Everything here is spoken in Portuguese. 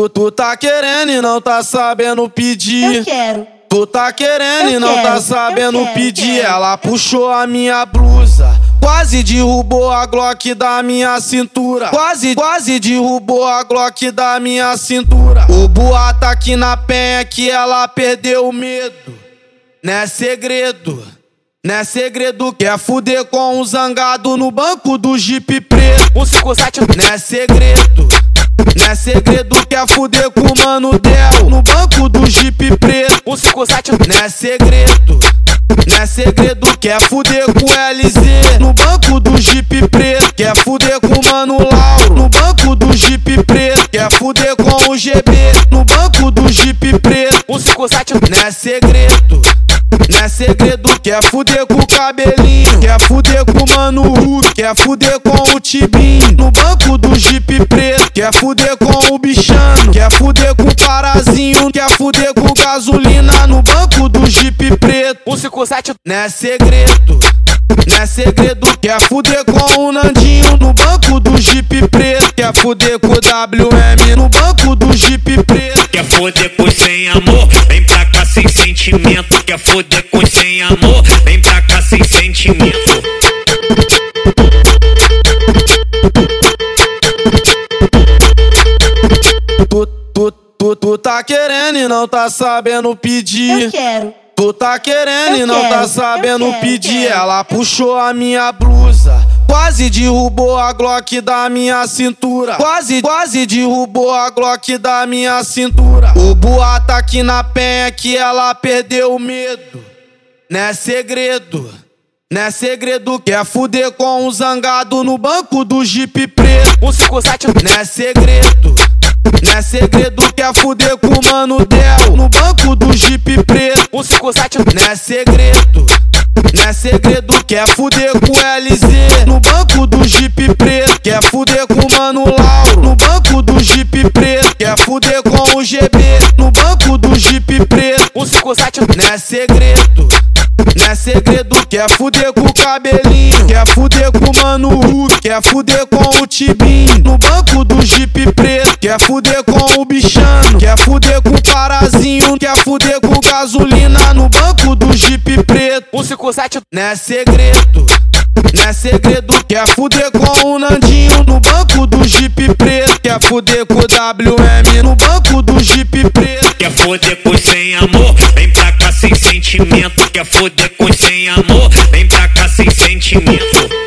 Tu, tu tá querendo e não tá sabendo pedir. Eu quero. Tu tá querendo Eu e não quero, tá sabendo quero, pedir. quero. Ela puxou a minha blusa. Quase derrubou a Glock da minha cintura. Quase, quase derrubou a Glock da minha cintura. O boa tá aqui na penha que ela perdeu o medo. Não é segredo. Não é segredo. Quer fuder com um zangado no banco do Jeep preto. Um 57 Não é segredo. Não é fuder com o mano Del no banco do Jeep preto. Um 57 Não é segredo, não é segredo. Quer fuder com o LZ no banco do Jeep preto. Quer fuder com o Mano Lauro no banco do Jeep preto. Quer fuder com o GB no banco do Jeep preto. Um 57 Não é segredo, não é segredo. Quer fuder com o cabelinho. Quer fuder com o Mano Hulk. Quer fuder com o Tibinho no banco do. Quer fuder com o Bichano. Quer fuder com o Parazinho. Quer fuder com gasolina no banco do Jeep preto. Um 57 Não é segredo, não é segredo. Quer fuder com o Nandinho no banco do Jeep preto. Quer fuder com o WM no banco do Jeep preto. Quer foder com sem amor? Vem pra cá sem sentimento. Quer foder com sem amor? Vem pra cá sem sentimento. Tu, tu, tá querendo e não tá sabendo pedir. Eu quero. Tu tá querendo Eu e não quero, tá sabendo quero, pedir. quero. Ela puxou a minha blusa. Quase derrubou a Glock da minha cintura. Quase, quase derrubou a Glock da minha cintura. O boa tá aqui na penha que ela perdeu o medo. Não é segredo. Não é segredo. Quer fuder com um zangado no banco do Jeep preto. Um 57 Não é segredo, fuder com o Mano Del no banco do Jeep preto. Um 57 Não é segredo, não é segredo. Quer fuder com o LZ no banco do Jeep preto. Quer fuder com o Mano Lauro no banco do Jeep preto. Quer fuder com o GB no banco do Jeep preto. Um 57 Não é segredo, não é segredo. Quer fuder com o cabelinho. Quer fuder com o Mano Hulk. Quer fuder com o Tibinho no banco do Jeep preto. Quer fuder com o Bichano. Quer fuder com o Parazinho. Quer fuder com gasolina no banco do Jeep preto. Um 57 Não é segredo, não é segredo. Quer fuder com o Nandinho no banco do Jeep preto. Quer fuder com o WM no banco do Jeep preto. Quer foder com sem amor? Vem pra cá sem sentimento. Quer foder com sem amor? Vem pra cá sem sentimento.